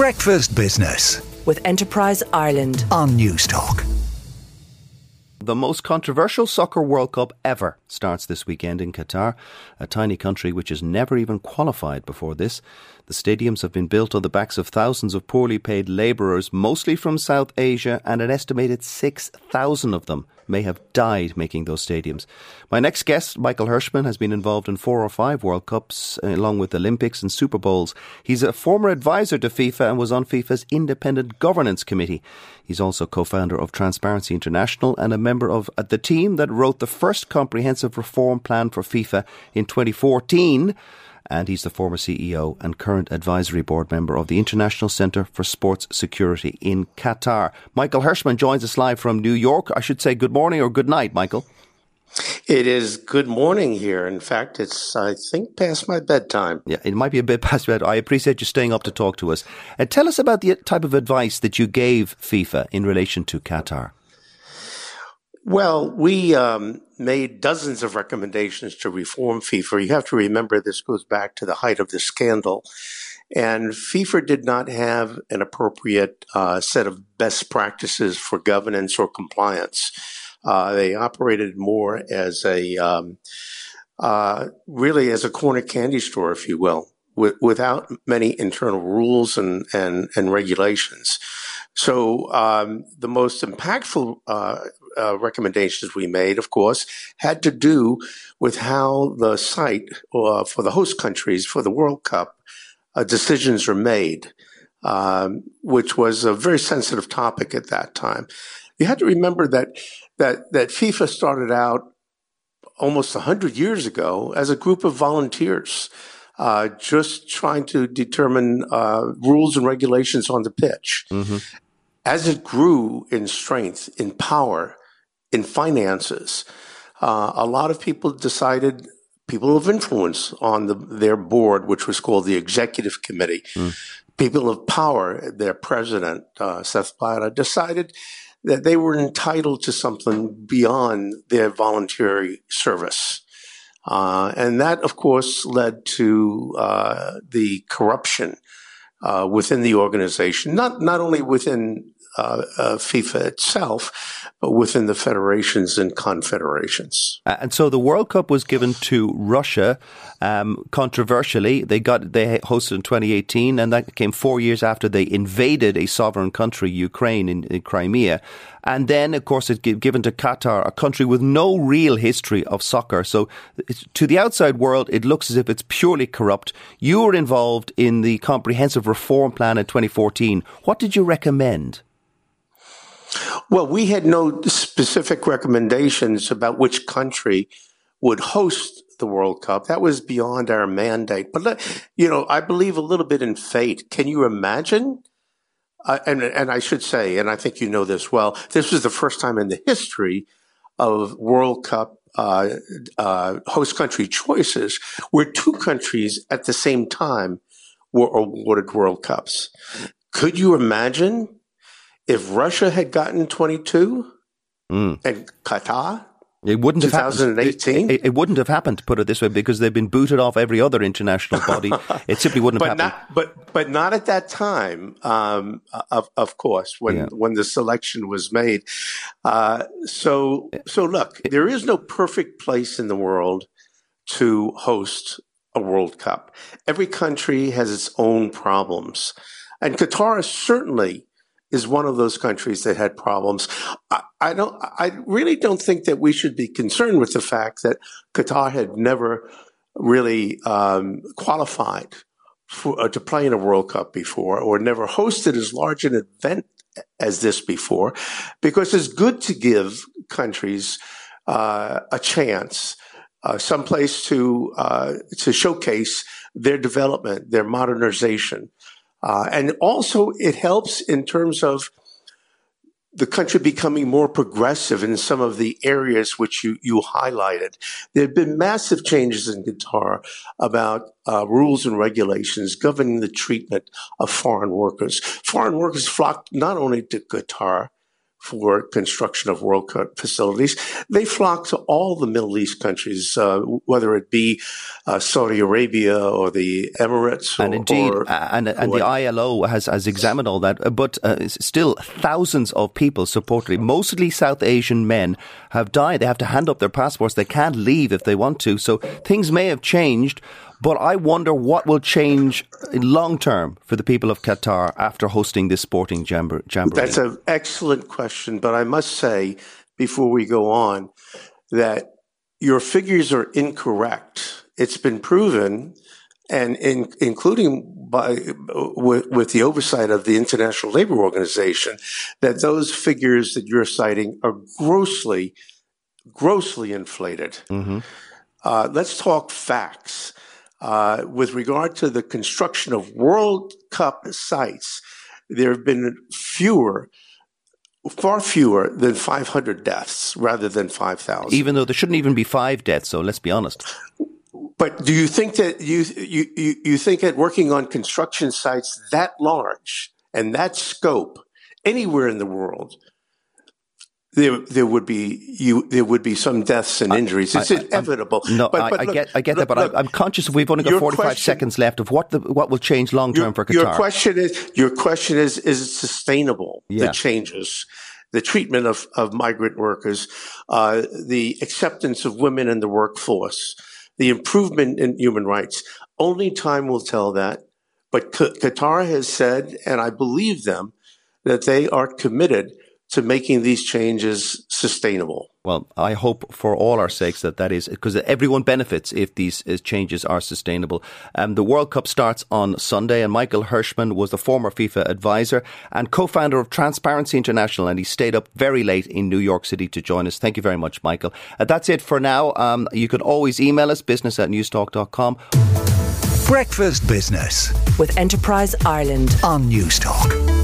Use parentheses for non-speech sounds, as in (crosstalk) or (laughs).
Breakfast Business with Enterprise Ireland on Newstalk. The most controversial soccer World Cup ever starts this weekend in Qatar, a tiny country which has never even qualified before this. The stadiums have been built on the backs of thousands of poorly paid labourers, mostly from South Asia, and an estimated 6,000 of them may have died making those stadiums. My next guest, Michael Hershman, has been involved in four or five World Cups, uh, along with Olympics and Super Bowls. He's a former advisor to FIFA and was on FIFA's independent governance committee. He's also co-founder of Transparency International and a member of uh, the team that wrote the first comprehensive reform plan for FIFA in 2014 and he's the former CEO and current advisory board member of the International Centre for Sports Security in Qatar. Michael Hershman joins us live from New York. I should say good morning or good night, Michael. It is good morning here. In fact, it's, I think, past my bedtime. Yeah, it might be a bit (laughs) past bed. I appreciate you staying up to talk to us. And tell us about the type of advice that you gave FIFA in relation to Qatar. Well, we um, made dozens of recommendations to reform FIFA. You have to remember this goes back to the height of the scandal. And FIFA did not have an appropriate uh, set of best practices for governance or compliance. Uh, they operated more as a um, uh, really as a corner candy store, if you will, with, without many internal rules and and, and regulations. So um, the most impactful uh, uh, recommendations we made, of course, had to do with how the site uh, for the host countries for the World Cup uh, decisions are made, um, which was a very sensitive topic at that time. You had to remember that that that FIFA started out almost hundred years ago as a group of volunteers. Uh, just trying to determine uh, rules and regulations on the pitch. Mm-hmm. As it grew in strength, in power, in finances, uh, a lot of people decided, people of influence on the, their board, which was called the executive committee, mm. people of power, their president, uh, Sepp Blatter, decided that they were entitled to something beyond their voluntary service. Uh, and that, of course, led to uh, the corruption uh, within the organization, not not only within uh, uh, FIFA itself, but within the federations and confederations. Uh, and so the World Cup was given to Russia. Um, controversially, they got they hosted in 2018, and that came four years after they invaded a sovereign country, Ukraine, in, in Crimea. And then, of course, it's given to Qatar, a country with no real history of soccer. So, to the outside world, it looks as if it's purely corrupt. You were involved in the comprehensive reform plan in 2014. What did you recommend? Well, we had no specific recommendations about which country would host the World Cup. That was beyond our mandate. But, you know, I believe a little bit in fate. Can you imagine? Uh, and, and I should say, and I think you know this well, this was the first time in the history of World Cup uh, uh, host country choices where two countries at the same time were awarded World Cups. Could you imagine if Russia had gotten 22 mm. and Qatar, it wouldn't 2018? have It, it, wouldn't have happened, to put it this way, because they've been booted off every other international body. (laughs) it simply wouldn't have but happened. Not, but but not at that time, um, of of course, when yeah. when the selection was made. Uh, so so look, there is no perfect place in the world to host a World Cup. Every country has its own problems, and Qatar is certainly is one of those countries that had problems. I, I, don't, I really don't think that we should be concerned with the fact that Qatar had never really um, qualified for, uh, to play in a World Cup before, or never hosted as large an event as this before, because it's good to give countries uh, a chance, uh, someplace to uh, to showcase their development, their modernization. Uh, and also, it helps in terms of the country becoming more progressive in some of the areas which you, you highlighted. There have been massive changes in Qatar about uh, rules and regulations governing the treatment of foreign workers. Foreign workers flocked not only to Qatar, for construction of World Cup facilities. They flock to all the Middle East countries, uh, whether it be uh, Saudi Arabia or the Emirates. And or, indeed, or, uh, and, and the ILO has, has examined all that, but uh, still thousands of people supported. Mostly South Asian men have died. They have to hand up their passports. They can't leave if they want to. So things may have changed. But I wonder what will change long term for the people of Qatar after hosting this sporting jamboree. That's an excellent question. But I must say, before we go on, that your figures are incorrect. It's been proven, and in, including by with, with, the oversight of the International Labor Organization, that those figures that you're citing are grossly, grossly inflated. Mm-hmm. Uh, let's talk facts. Uh, with regard to the construction of World Cup sites, there have been fewer, far fewer than 500 deaths rather than 5,000. Even though there shouldn't even be five deaths, so let's be honest. But do you think that you, you, you, you think that working on construction sites that large and that scope anywhere in the world there there would be you there would be some deaths and injuries. It's I, inevitable. I, no, but, but I, look, get I get look, that, but look, I'm conscious we've only got 45 question, seconds left of what the what will change long term for Qatar. Your question is your question is is it sustainable? Yeah. The changes. The treatment of, of migrant workers, uh, the acceptance of women in the workforce, the improvement in human rights. Only time will tell that. But Qatar has said, and I believe them, that they are committed to making these changes sustainable. Well, I hope for all our sakes that that is because everyone benefits if these uh, changes are sustainable. Um, the World Cup starts on Sunday, and Michael Hershman was the former FIFA advisor and co-founder of Transparency International, and he stayed up very late in New York City to join us. Thank you very much, Michael. Uh, that's it for now. Um, you can always email us business at newstalk.com. Breakfast Business with Enterprise Ireland on Newstalk.